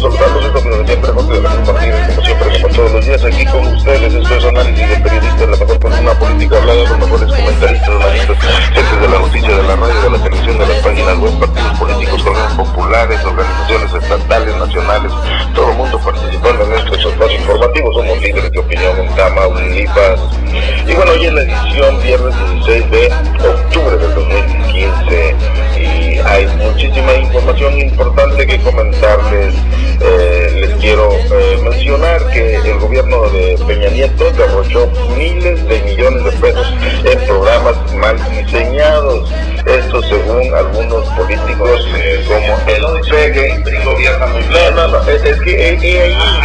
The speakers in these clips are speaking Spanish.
gusto saludarlos, es como siempre, José de Martínez, como siempre, como todos los días, aquí con ustedes. Esto es análisis de periodistas, la mejor columna política hablada, los mejores comentaristas, analistas, de la noticia, de la radio, de la televisión, de las páginas web, partidos políticos, populares, organizaciones estatales, nacionales, todo el mundo participando en estos espacios informativos. Somos líderes de opinión en Tamaulipas. Y bueno, hoy es la edición viernes 16 de octubre del 2015 y hay muchísima información importante que comentarles. Eh, les quiero eh, mencionar que el gobierno de Peña Nieto derrochó miles de millones de pesos en programas mal diseñados. Según algunos políticos eh, como el PEGE. No, no, no, es, es que es, ahí,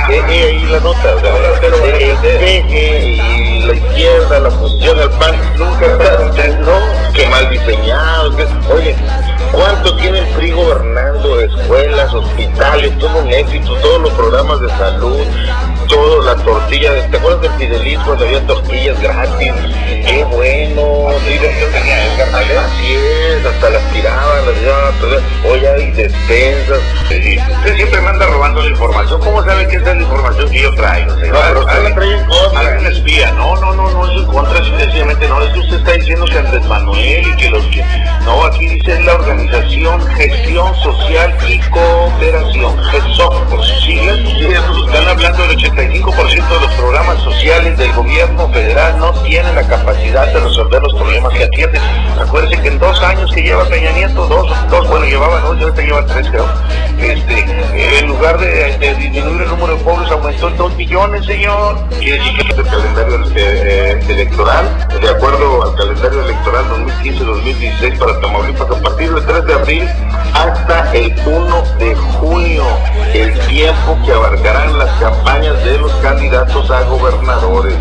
es, ahí la nota. O sea, el PEGE y la izquierda, la oposición, el PAN, nunca no, que mal diseñados. Que, oye, ¿Cuánto tiene el PRI gobernando? Escuelas, hospitales, todo un éxito, todos los programas de salud, todo, la tortilla. ¿Te acuerdas del Fidelis cuando había tortillas gratis? ¡Qué bueno! Sí, yo tenía Así es, hasta las tiraban, las tiraban, hoy hay despensas. Sí, usted siempre me anda robando la información. ¿Cómo sabe que esa es la información que yo traigo? No, pero usted la trae en contra. Alguien espía. No, no, no, no es en contra, sencillamente no. Es que usted está diciendo que Andrés Manuel y que los que... No, dice la organización Gestión Social y Cooperación, GESOC por sus siglas. Están hablando del 85% de los programas sociales del gobierno federal no tienen la capacidad de resolver los problemas que atienden. Acuérdense que en dos años que lleva Peña Nieto, dos, dos bueno, llevaba dos, ahorita lleva tres creo, este, en lugar de, disminuir el número de pobres aumentó en dos millones, señor. Quiere que el calendario eh, electoral, de acuerdo al calendario electoral 2015-2016 para Tamaulipas, a partir del 3 de abril hasta el 1 de junio, el tiempo que abarcarán las campañas de los candidatos a gobernadores.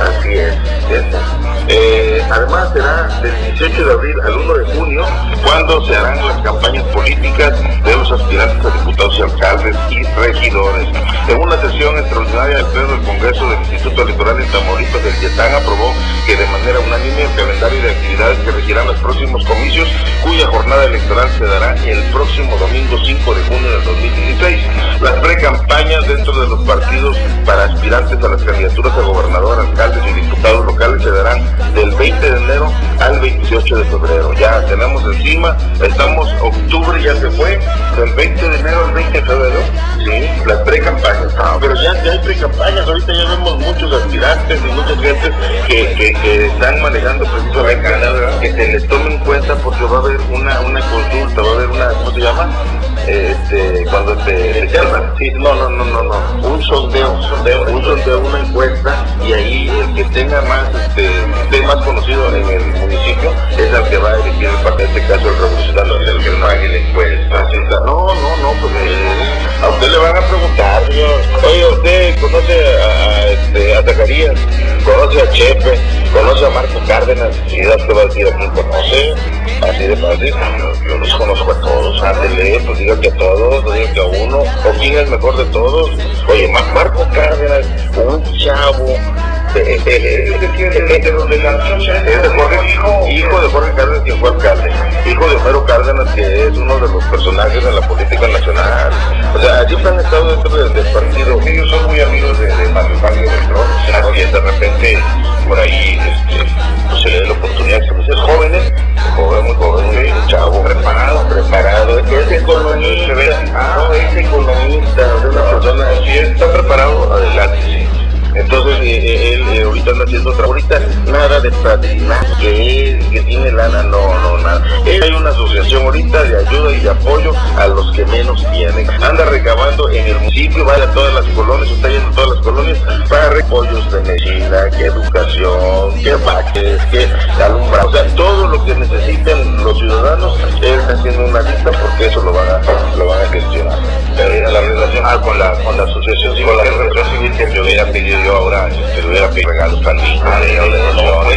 Así es. Eh, además será del 18 de abril al 1 de junio cuando se harán las campañas políticas de los aspirantes a diputados y alcaldes y regidores. En una sesión extraordinaria del Pleno del Congreso del Instituto Electoral en Tamaulipas, el YETAN aprobó que de manera unánime el calendario de actividades que regirán los próximos comicios, cuya jornada electoral se dará el próximo domingo 5 de junio del 2016. Las pre-campañas dentro de los partidos para aspirantes a las candidaturas a gobernador, alcaldes y diputados locales se darán del 20 de enero al 28 de febrero. Ya tenemos encima, estamos, octubre ya se fue, del 20 de enero al 20 de febrero, sí, las pre-campañas. Ah, pero ya, ya hay pre-campañas, ahorita ya vemos muchos aspirantes y muchas gentes que, que, que están manejando precisamente que se les tome en cuenta porque va a haber una, una consulta, va a haber una, ¿cómo se llama? Este, cuando te, llaman, sí, no, no, no, no, no, un sondeo, un sondeo, un sondeo, una encuesta y ahí el que tenga más, este, más conocido en el municipio es el que va a elegir el partido, en este caso el revolucionario, el que encuesta. No, no, no, pues a usted le van a preguntar, señor, oye, usted conoce a, a, este, a Zacarías, conoce a Chepe, conoce a Marco Cárdenas, y ya te va a decir a quién conoce, así de fácil, yo, yo los conozco a todos, ándele, pues diga que a todos, no diga que a uno, o quién es el mejor de todos. Oye, Marco Cárdenas, un chavo, hijo de Jorge Cárdenas, quien fue alcalde, hijo de Homero Cárdenas, que es uno de los personajes de la política nacional. O sea, siempre han estado dentro del, del partido. Ellos son muy amigos de repente por ahí este, pues se le da la oportunidad de ser jóvenes, joven, muy joven, muy chavo, preparado, preparado, es economista, no, es economista, es una persona, si está preparado, adelante. Entonces eh, él eh, ahorita anda haciendo otra, ahorita nada de padrinaje, que que tiene lana, no, no, nada. Él hay una asociación ahorita de ayuda y de apoyo a los que menos tienen. Anda recabando en el municipio, vaya a todas las colonias, está yendo a todas las colonias para repollos de medicina, que educación, que vaques, que alumbrado, o sea, todo lo que necesiten los ciudadanos, él está haciendo una lista hubiera pedido yo ahora, si le hubiera pedido regalos al niño, ah, pues,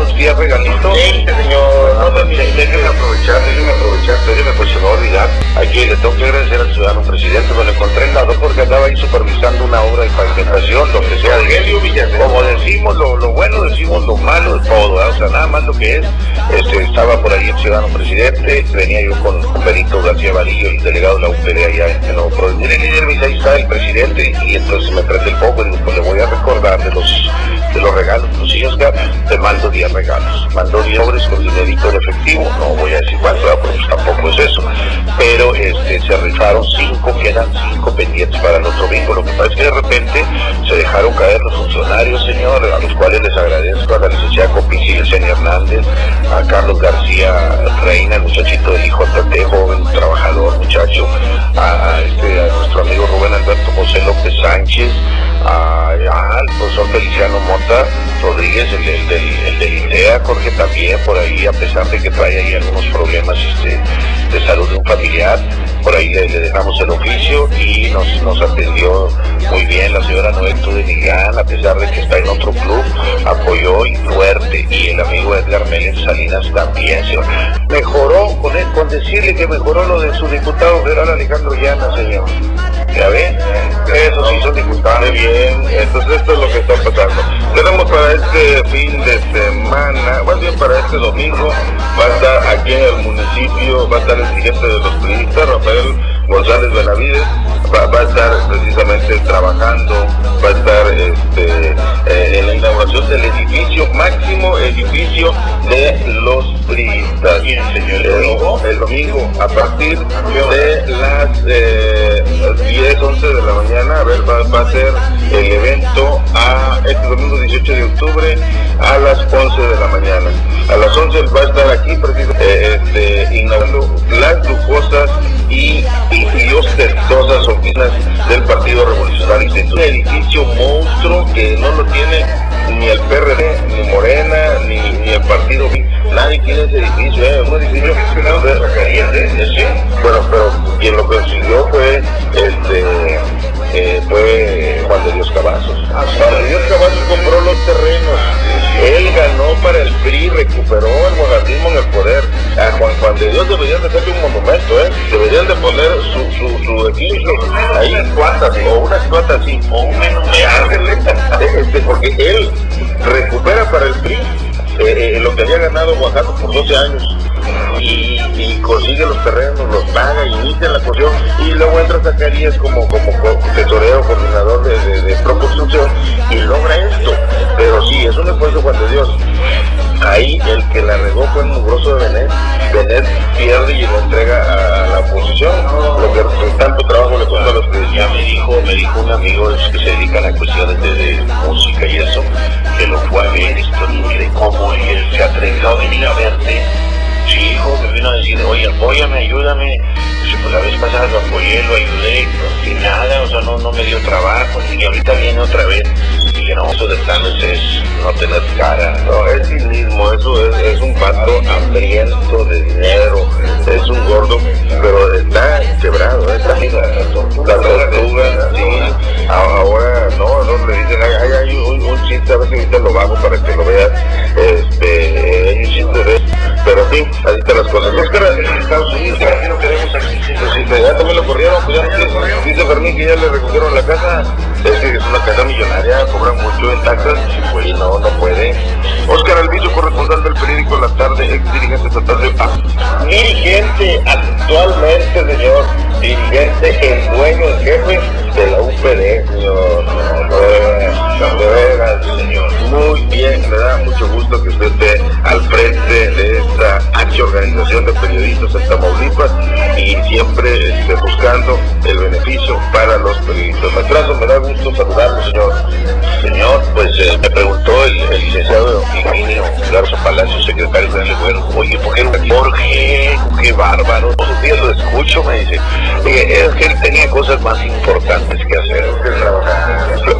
unos días regalitos. Sí, señor, no, no, déjenme aprovechar, déjenme aprovechar, déjenme pues se me va a olvidar. Aquí le tengo que agradecer al ciudadano presidente, me lo encontré en la dos porque andaba ahí supervisando una obra de pavimentación, lo que sea, de. Como decimos lo, lo bueno, decimos lo malo de todo, o sea, nada más lo que es, Este, estaba por ahí el ciudadano presidente, venía yo con, Benito García Varillo, el delegado de la UPD allá en el Nuevo Mire, líder, ahí está el presidente, y entonces me prende el poco y pues le voy a recordar de los de los regalos. Pues sí, Oscar, te mando 10 regalos. Mando 10 sobres con dinerito en efectivo, no voy a decir cuánto, pues tampoco es eso. Pero este, se rifaron 5, quedan 5 pendientes para el otro domingo. Lo que pasa es que de repente se dejaron caer los funcionarios, señor, a los cuales les agradezco a la licenciada Copici y Hernández, a Carlos García Reina, el muchachito del hijo de joven, trabajador, muchacho, a, este, a nuestro amigo Rubén Alberto José López Sánchez, al profesor Feliciano Mota Rodríguez, el, del, el INDEA, Jorge también, por ahí, a pesar de que trae ahí algunos problemas este, de salud de un familiar, por ahí le, dejamos el oficio y nos, nos atendió muy bien la señora Noel Tudenigán, a pesar de que está en otro club, apoyó y fuerte, y el amigo Edgar Mélez Salinas también, señor. Mejoró, con, con decirle que mejoró lo de su diputado federal Alejandro Llana, señor. ¿Ya ven? Eso sí son. Bien, entonces esto es lo que está pasando. Tenemos para este fin de semana, más bien para este domingo, va a estar aquí en el municipio, va a estar el dirigente de los periodistas, Rafael González Benavides, va, a estar precisamente trabajando, va a estar este, eh, en la inauguración del edificio, máximo edificio de los priistas. Bien, señor. El, domingo, a partir de las eh, 10, 11 de la mañana, a ver, va, a ser el evento a este domingo 18 de octubre a las 11 de la mañana. A las 11 va a estar aquí precisamente eh, este, inaugurando las lujosas y, y, ostentosas oficinas del Partido Revolucionario Un edificio monstruo que no lo tiene ni el PRD, ni Morena, ni, ni el Partido Nadie tiene ese edificio, ¿eh? un edificio de, Bueno, pero quien lo consiguió fue este eh, fue Juan de Dios Cavazos. Ah, Juan de Dios Cavazos compró los terrenos. Él ganó para el PRI, recuperó el monarquismo en el poder. A Juan Juan de Dios deberían de hacerle un monumento, ¿eh? Deberían de poner su, su, su edificio ahí, o una estatua así, o un. Este, porque él recupera para el PRI eh, eh, lo que había ganado Oaxaca por 12 años y, consigue los terrenos, los paga, inicia la cuestión y luego entra Zacarías como, como, tesorero, coordinador de, de, proconstrucción y logra esto. Pero sí, es un esfuerzo Juan de Dios. Ahí el que la regó fue el mugroso de Benet. Benet pierde y lo entrega a la oposición, lo que tanto trabajo le costó a los que Ya me dijo, me dijo un amigo que se dedican a cuestiones de, música y eso, que lo fue a ver, esto, de cómo él se atrevió a venir a verte Hijo, me vino a decir, oye, apóyame, ayúdame. Pues la vez pasada lo apoyé, lo ayudé, y nada, o sea, no, no me dio trabajo, y ahorita viene otra vez. Y que no, eso de planes es no tener cara. No, es cinismo, eso es, es un pato hambriento de dinero, es un gordo, pero está quebrado, está la tortuga, sí. Ahora, no, no le dicen, hay, hay un, un, chiste, a ver si ahorita lo bajo para que lo veas, este, hay un chiste de pero sí, así están las cosas. Oscar, en Estados Unidos, aquí no queremos aquí. Pues ya también lo corrieron, pues ya dice Fermín que ya le recogieron la casa. Es que es una casa millonaria, cobran mucho en taxas y pues no, no puede. Oscar Alviso, corresponsal del periódico La Tarde, ex dirigente estatal de Paz. Dirigente actualmente, señor, dirigente, el dueño, el jefe de la UPD, señor. Señor. Muy bien, me da mucho gusto que usted esté al frente de esta organización de periodistas en Tamaulipas y siempre esté buscando el beneficio para los periodistas. Matrazo, me da gusto saludarlo, señor. Señor, pues eh, me preguntó el, el licenciado Ingenio Garza Palacio, secretario del gobierno, oye, ¿por qué Jorge, qué bárbaro, todos los días lo escucho, me dice, es que él tenía cosas más importantes que hacer,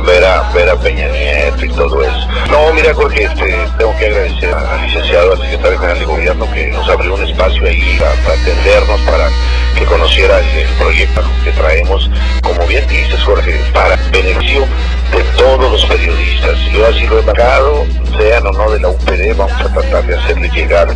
ver a, ver a Peña Nieto y todo eso. No, mira, Jorge, este, tengo que agradecer al licenciado, al secretario general de gobierno que nos abrió un espacio ahí para, atendernos, para que conociera el, proyecto que traemos, como bien dices, Jorge, para beneficio de todos los periodistas. Yo así lo he marcado, sean o no de la UPD, vamos a tratar de hacerle llegar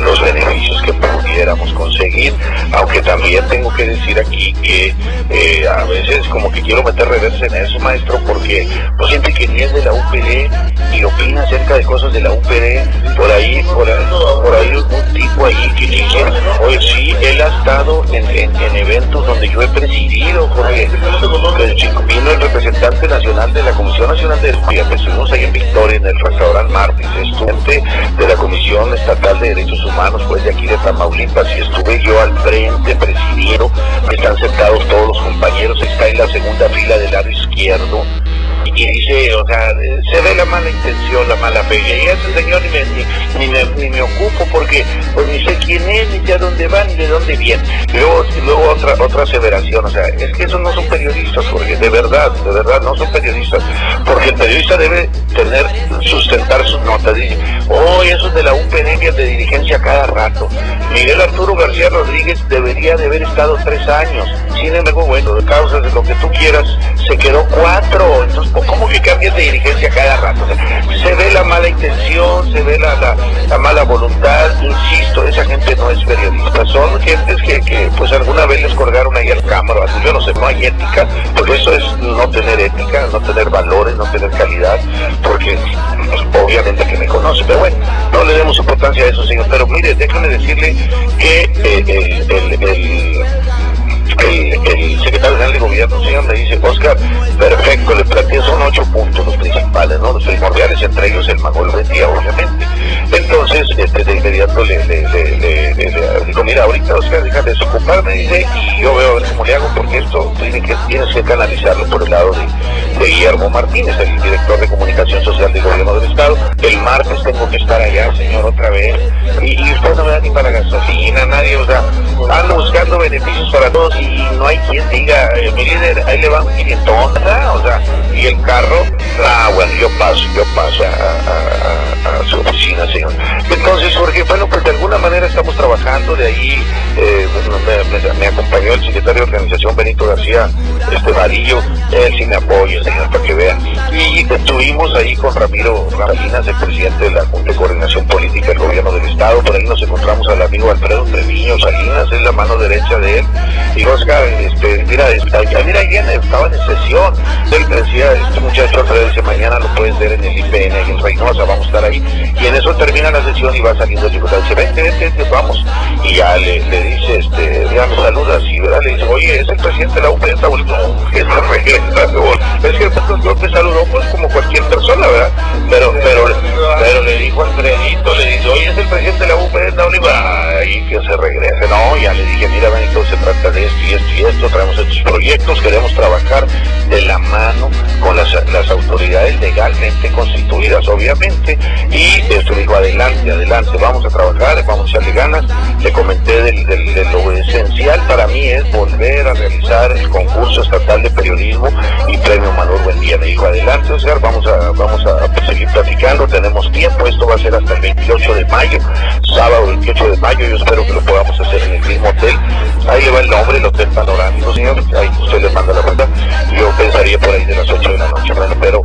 los beneficios que pudiéramos conseguir, aunque también tengo que decir aquí que eh, a veces como que quiero meter reversa en eso, maestro, porque pues gente que ni es de la UPD y opina acerca de cosas de la UPD, por ahí, por ahí, por ahí tipo ahí que dice, oye, sí, él ha estado en, eventos donde yo he presidido, Jorge. Vino el representante nacional de la Comisión Nacional de Fíjate, estuvimos ahí en Victoria, en el restaurante Martis, estudiante de la Comisión Estatal de Derechos Humanos, pues de aquí de Tamaulipas, y estuve yo al frente, presidido, están sentados todos los compañeros, está en la segunda fila del lado izquierdo, y dice, o sea, se ve la mala intención, la mala fe. Y ese señor ni me, ni, me, ocupo porque pues, ni sé quién es, ni sé dónde va, ni de dónde viene. Luego, luego otra, otra aseveración, o sea, es que esos no son periodistas, porque de verdad, de verdad no son periodistas, porque el periodista debe tener, sustentar sus notas. Dice, oh, eso es de la UPN de dirigencia cada rato. Miguel Arturo García Rodríguez debería de haber estado tres años. Sin embargo, bueno, de causas de lo que tú quieras, se quedó cuatro. Entonces, ¿cómo que cambias de dirigencia cada rato? se ve la mala intención, se ve la, la, mala voluntad, insisto, esa gente no es periodista, son gentes que, que pues alguna vez les colgaron ahí al cámara, yo no sé, no hay ética, porque eso es no tener ética, no tener valores, no tener calidad, porque pues, obviamente que me conoce, pero bueno, no le demos importancia a eso, señor, pero mire, déjame decirle que eh, el, secretario general de gobierno, señor, me dice, Oscar, perfecto, le planteé, son ocho puntos los principales, ¿no? Los primordiales, entre ellos el Magol Bendía, obviamente. Entonces, este, de inmediato le, le, le, le, digo, mira, ahorita Oscar, deja de desocuparme, dice, y yo veo a ver cómo le hago, porque esto tiene que, tienes que canalizarlo por el lado de, Guillermo Martínez, el director de comunicación social del gobierno del estado. El martes tengo que estar allá, señor, otra vez, y, y usted no me da ni para gasolina, nadie, o sea, ando buscando beneficios para todos y no hay quien diga, eh, mi líder, ahí le va un 500, o sea, y el carro, ah, bueno, yo paso, yo paso a, su oficina, señor. Entonces, Jorge, bueno, pues de alguna manera estamos trabajando, de ahí eh, me, acompañó el secretario de organización Benito García, este Varillo, él sí me apoya, señor, para que vean. Y estuvimos ahí con Ramiro Salinas, el presidente de la Junta de Coordinación Política del Gobierno del Estado, por ahí nos encontramos al amigo Alfredo Treviño Salinas, es la mano derecha de él, y Oscar, este, mira, mira, ahí estaban en sesión, él decía, este muchacho Alfredo dice, mañana lo puedes ver en el IPN, en Reynosa, vamos a estar ahí, y en eso termina la sesión y va saliendo el diputado, dice, vente, vente, vamos, y ya le, le dice, este, ya me saluda así, ¿verdad? Le dice, oye, es el presidente de la UP, está regresa, es que yo te saludó pues como cualquier persona, ¿verdad? Pero, pero, pero le dijo al crédito, le dice, oye, es el presidente de la UP, está y que se regrese, no, ya le dije, mira, Benito, se trata de esto y esto y esto, traemos estos proyectos, queremos trabajar de la mano con las, las autoridades legalmente constituidas, obviamente, y esto dijo, adelante, adelante, vamos a trabajar, vamos a echarle ganas, le comenté del, del, lo esencial para mí es volver a realizar el concurso estatal de periodismo y premio Manuel Buendía, me dijo, adelante, Oscar, vamos a, vamos a seguir platicando, tenemos tiempo, esto va a ser hasta el 28 de mayo, sábado 28 de mayo, yo espero que lo podamos hacer en el mismo hotel, ahí le va el nombre, el hotel panorámico, señor, ahí usted le manda la cuenta, yo pensaría por ahí de las 8 de la noche, pero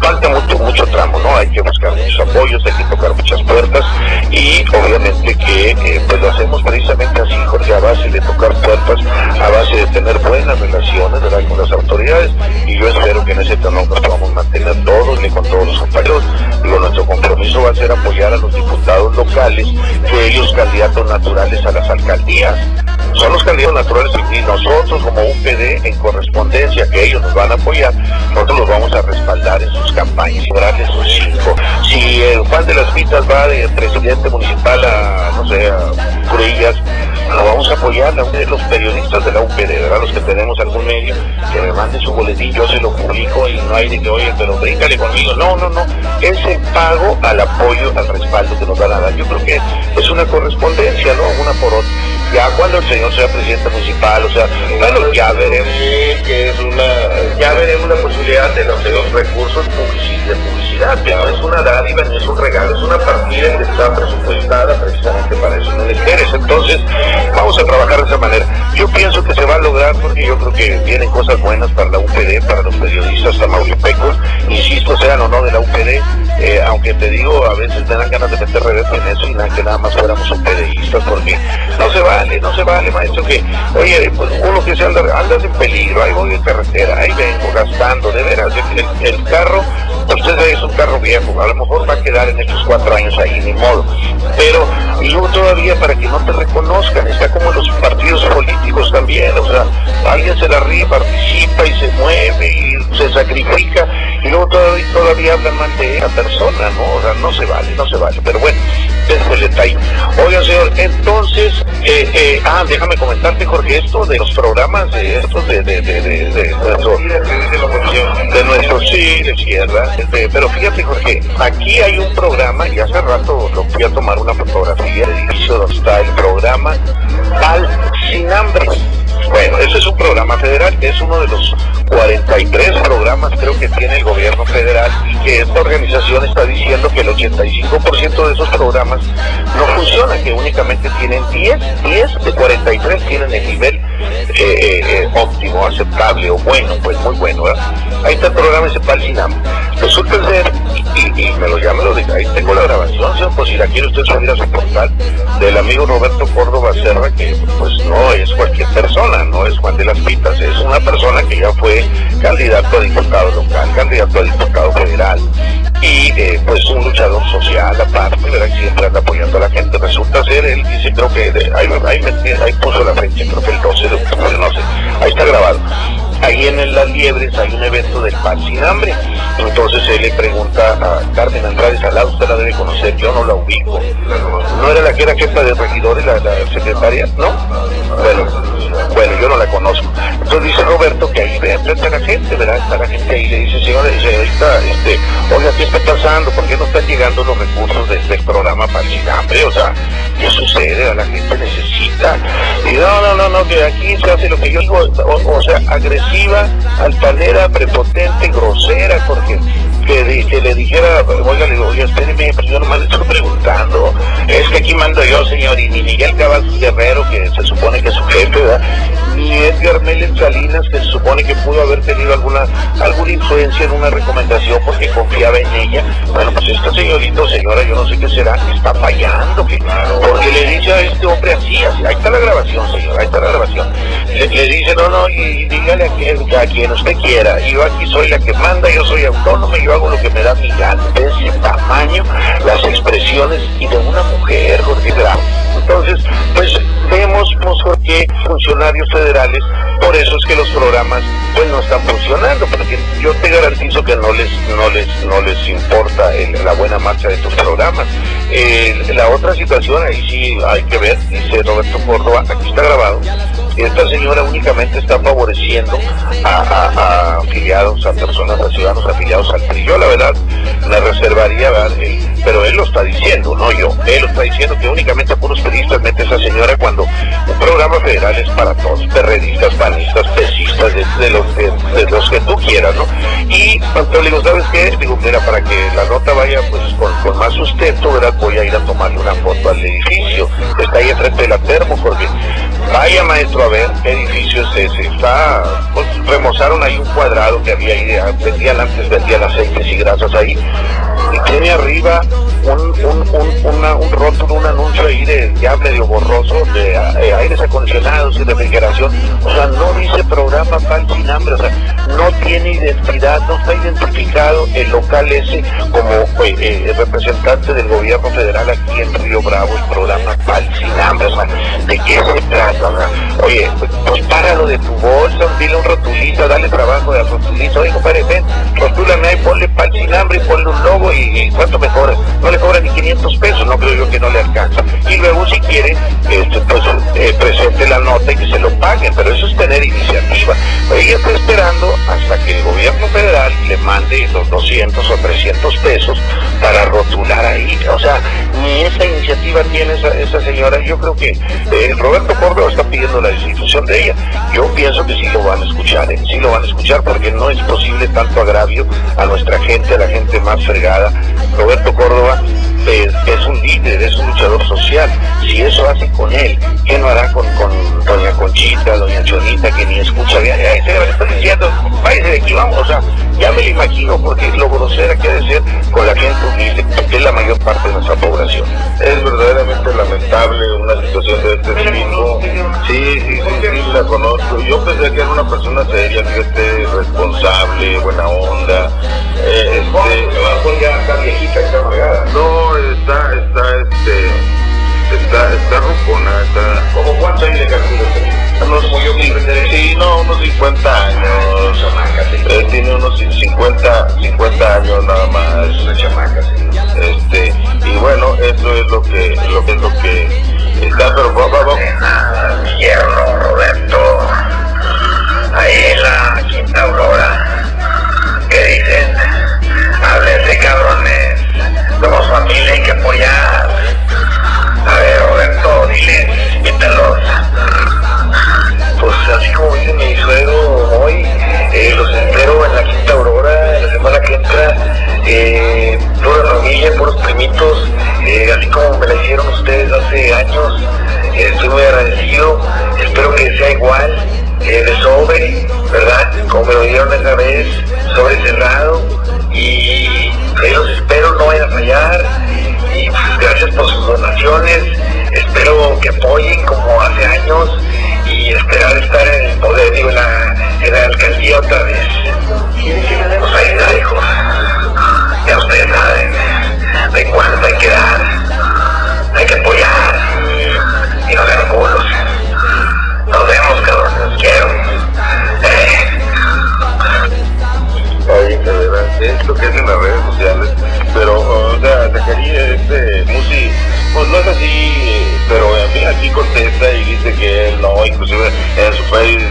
falta mucho, mucho tramo, ¿no? Hay que buscar muchos apoyos, hay que tocar muchas puertas y obviamente que eh, pues lo hacemos precisamente así, Jorge, a base de tocar puertas, a base de tener buenas relaciones, ¿verdad? Con las autoridades y yo espero que en ese tono nos podamos mantener todos y con todos los compañeros. Digo, nuestro compromiso va a ser apoyar a los diputados locales, que ellos candidatos naturales a las alcaldías, son los candidatos naturales y nosotros como UPD en correspondencia que ellos nos van a apoyar, nosotros los vamos a respaldar en sus campañas y darles un cinco. Si el Juan de las Pitas va de presidente municipal a, no sé, a Curillas, lo vamos a apoyar a los periodistas de la UPD, ¿verdad? Los que tenemos algún medio, que me mande su boletín, yo se lo publico y no hay de que, oye, pero bríncale conmigo. No, no, no. Es el pago al apoyo, al respaldo que nos van a dar. Yo creo que es una correspondencia, ¿no? Una por otra. Ya cuando el señor sea presidente municipal, o sea, bueno, ya veremos. que es una, ya veremos la posibilidad de los, recursos de publicidad, que no es una dádiva ni es un regalo, es una partida que está presupuestada precisamente para eso, no le quieres. Entonces, vamos a trabajar de esa manera. Yo pienso que se va a lograr porque yo creo que vienen cosas buenas para la UPD, para los periodistas tamaulipecos, insisto, sean o no de la UPD, eh, aunque te digo, a veces me dan ganas de meter reverso en eso y nada, que nada más fuéramos PDistas, porque no se vale, no se vale, maestro, que, oye, pues uno que se anda, andas en peligro, ahí voy en carretera, ahí vengo gastando, de veras, el, el carro, usted viejo, a lo mejor va a quedar en estos cuatro años ahí, ni modo, pero luego todavía para que no te reconozcan, está como los partidos políticos también, o sea, alguien se la ríe, participa y se mueve y se sacrifica y luego todavía, todavía hablan mal de esa persona, ¿no? O sea, no se vale, no se vale, pero bueno, Oiga, señor, entonces, eh, eh, ah, déjame comentarte, Jorge, esto de los programas de estos de, de, de, de, de nuestro, de nuestro, sí, de izquierda, este, pero fíjate, Jorge, aquí hay un programa, y hace rato lo fui a tomar una fotografía del edificio donde está el programa Pal Sin Hambre. Bueno, ese es un programa federal, es uno de los 43 programas creo que tiene el gobierno federal y que esta organización está diciendo que el 85% de esos programas no funcionan, que únicamente tienen 10, 10 de 43 tienen el nivel eh, eh, óptimo, aceptable o bueno, pues muy bueno. Ahí está el programa ese Sinam. Resulta ser, y, y, me lo llama, lo diga, ahí tengo la grabación, señor, pues si la quiere usted subir a su portal, del amigo Roberto Córdoba Serra, que pues no es cualquier persona, no es Juan de las Pitas, es una persona que ya fue candidato a diputado local, candidato a diputado federal y eh, pues un luchador social aparte, ¿verdad? siempre anda apoyando a la gente. Resulta ser, él dice, creo que de, ahí, ahí, ahí, puso la fecha, creo que el 12 de octubre, no sé, ahí está grabado. Ahí en Las Liebres hay un evento del pan sin hambre. Entonces él le pregunta a Carmen Andrade Salado, usted la debe conocer, yo no la ubico. ¿No era la que era jefa de regidores, la, la secretaria? ¿No? Bueno, bueno, yo no la conozco. Entonces dice Roberto que ahí ve frente a la gente, ¿verdad? Está la gente ahí, le dice, señora, dice, ahorita, este, oiga, ¿qué está pasando? ¿Por qué no están llegando los recursos de, del programa para sin hambre? O sea, ¿qué sucede? La gente necesita. Y no, no, no, no, que aquí se hace lo que yo digo, o, o sea, agresiva, altanera, prepotente, grosera, porque que, le dijera, oiga, le digo, oye, espéreme, pues yo nomás le estoy preguntando. Es que aquí mando yo, señor, y ni Miguel Cavazos Guerrero, que se supone que es su jefe, ¿verdad? Ni Edgar Salinas, que se supone que pudo haber tenido alguna alguna influencia en una recomendación porque confiaba en ella. Bueno, pues esta señorita o señora, yo no sé qué será, está fallando, que, porque le dice a este hombre así, así, ahí está la grabación, señor, ahí está la grabación. Le, dice, no, no, y dígale a quien, a quien usted quiera, yo aquí soy la que manda, yo soy autónoma, yo hago lo que me da mi gana, de ese tamaño, las expresiones y de una mujer, Jorge Bravo. Entonces, pues vemos que funcionarios federales, por eso es que los programas pues no están funcionando, porque yo te garantizo que no les no les no les importa el, la buena marcha de estos programas. Eh, la otra situación ahí sí hay que ver, dice Roberto Córdoba, aquí está grabado, esta señora únicamente está favoreciendo a, afiliados, a personas, a ciudadanos afiliados al PRI. Yo la verdad me reservaría. Pero él lo está diciendo, no yo. Él lo está diciendo que únicamente a puros periodistas mete esa señora cuando un programa federal es para todos, perredistas, panistas, pesistas, de, los, de, los que tú quieras, ¿no? Y entonces le digo, ¿sabes qué? Digo, mira, para que la nota vaya pues con, con más sustento, ¿verdad? Voy a ir a tomarle una foto al edificio. Está ahí enfrente de la termo, porque vaya maestro a ver qué edificio es ese. Está, pues, remozaron ahí un cuadrado que había ahí, vendían antes, vendían aceites y grasas ahí, y tiene arriba un, un, un, una, un rótulo, un anuncio ahí de ya medio borroso de eh, aires acondicionados y refrigeración. O sea, no dice programa pan sin hambre, o sea, no tiene identidad, no está identificado el local ese como eh, eh, representante del gobierno federal aquí en Río Bravo, el programa pan sin hambre. O sea, ¿de qué se trata? Oye, pues, páralo de tu bolsa, dile un rotulito, dale trabajo de rotulito. Oye, compadre, ven, rotúlame ahí, ponle pan sin hambre y ponle un logo y, ¿cuánto me? No le cobran ni 500 pesos, no creo yo que no le alcanza. Y luego si quiere, este, pues eh, presente la nota y que se lo paguen, pero eso es tener iniciativa. Ella está esperando hasta que el gobierno federal le mande los 200 o 300 pesos para rotular ahí. O sea, ni esa iniciativa tiene esa, esa señora. Yo creo que eh, Roberto Córdoba está pidiendo la destitución de ella. Yo pienso que sí lo van a escuchar, ¿eh? sí lo van a escuchar porque no es posible tanto agravio a nuestra gente, a la gente más fregada. Roberto Córdoba pues, es un líder, es un luchador social. Si eso hace con él, ¿qué no hará con, doña Conchita, doña Chonita, que ni escucha bien? Le está diciendo, váyase de aquí, vamos, ya me lo imagino porque lo grosera que debe ser con la gente que es la mayor parte de nuestra población. Es verdaderamente lamentable una situación de este tipo. Sí, sí, sí, sí, la conozco. Yo pensé que era una persona seria, que esté responsable, buena onda. Eh, este, no, está, está, este, está, está rucona, está... ¿Cómo cuánto hay de calculo Unos, sí, no, unos 50 años. Él tiene unos 50, 50 años nada más. Este, y bueno, eso es lo que, lo que lo que está, pero va, va, va. nada, mi yerno Roberto. Ahí en la Quinta Aurora. ¿Qué dicen? Háblense, cabrones. Somos familia, hay que apoyar. A ver, Roberto, diles, invítalos. Así como dice mi suegro hoy, eh, los espero en la Quinta Aurora, en la semana que entra. Eh, pura familia, puros primitos, eh, así como me la hicieron ustedes hace años. Eh, estoy muy agradecido, espero que sea igual, de sobre, ¿verdad? Como me lo dieron esa vez, sobre cerrado. Y los espero, no vayan a fallar. Y pues, gracias por sus donaciones, espero que apoyen como hace años y esperar estar en el poder, digo, en la, en la alcaldía otra vez. Pues ahí está, hijos. Ya ustedes saben de cuánto hay que dar, hay que apoyar y no sean culos. Nos vemos, cabrón, quiero. De verdad, es lo que es en las redes sociales, pero, o sea, quería, este, Musi, pues no es así, eh, pero en fin, aquí contesta y dice que él no, inclusive en su país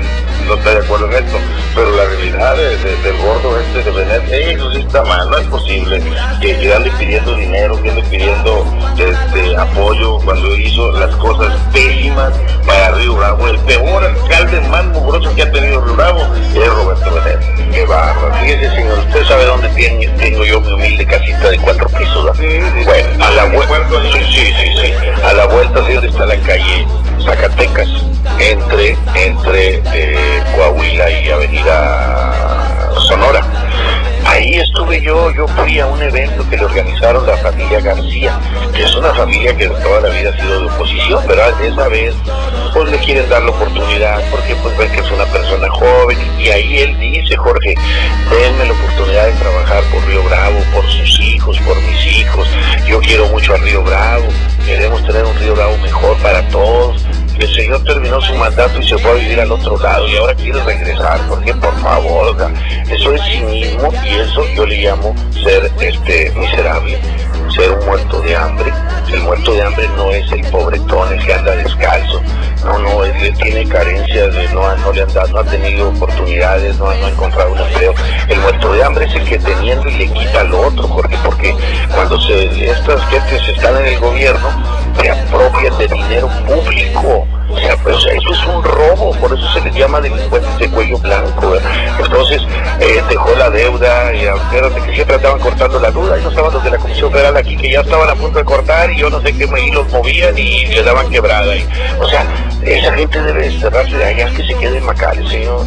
no está de acuerdo en esto, pero la realidad de- de- del gordo este de Benet, eso sí está mal, no es posible que, que ande pidiendo dinero, que ande pidiendo este, apoyo cuando hizo las cosas pésimas para Río Bravo, el peor alcalde más mugroso que ha tenido Río Bravo es Roberto Benet. Qué bárbaro. Fíjese, señor, usted sabe dónde tiene- tengo yo mi humilde casita de cuatro pisos. ¿verdad? Sí, sí, Bueno, a la vuelta, sí, sí, sí. A la vuelta, donde está la calle Zacatecas, entre, entre eh, Coahuila y Avenida Sonora. Ahí estuve yo, yo fui a un evento que le organizaron la familia García, que es una familia que toda la vida ha sido de oposición, pero esa vez pues le quieren dar la oportunidad porque pues ven que es una persona joven y ahí él dice, Jorge, denme la oportunidad de trabajar por Río Bravo, por sus hijos, por mis hijos, yo quiero mucho a Río Bravo, queremos tener un Río Bravo mejor para todos. El señor terminó su mandato y se fue a vivir al otro lado y ahora quiere regresar, porque por favor, o sea, eso es cinismo y eso yo le llamo ser este miserable, ser un muerto de hambre. El muerto de hambre no es el pobretón, el que anda descalzo, no, no, él, tiene carencias, no, le han dado, no ha tenido oportunidades, no, ha encontrado un empleo. El muerto de hambre es el que teniendo y le quita al otro, Jorge, porque cuando se, estas gentes están en el gobierno, se apropian de dinero público. O sea, pues, eso es un robo, por eso se les llama delincuentes de cuello blanco. Entonces, eh, dejó la deuda, y acuérdate que siempre andaban cortando la duda, y no estaban los de la Comisión Federal aquí que ya estaban a punto de cortar, y yo no sé qué me hilos movían y le daban quebrada. Y, o sea, esa gente debe cerrarse de allá, que se quede en Macales, señor.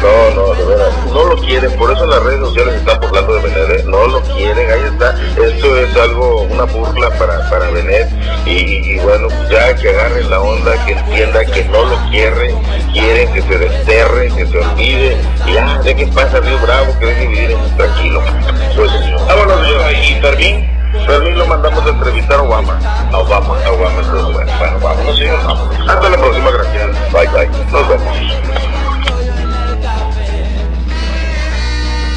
No, no, de verdad, no lo quieren, por eso las redes sociales están burlando de Benet, ¿eh? no lo quieren, ahí está, esto es algo, una burla para, para Benet, y, y bueno, pues ya que agarren la onda, que entienda que no lo quieren, quieren que se desterre, que se olvide, y ya, ah, de que pasa Río Bravo, que deje vivir en tranquilo. Pues, vámonos, señor, y Fermín, Fermín lo mandamos a entrevistar a Obama. A Obama, a Obama, entonces, bueno, vámonos, señor, vámonos. Hasta la próxima, gracias. Bye, bye, nos vemos.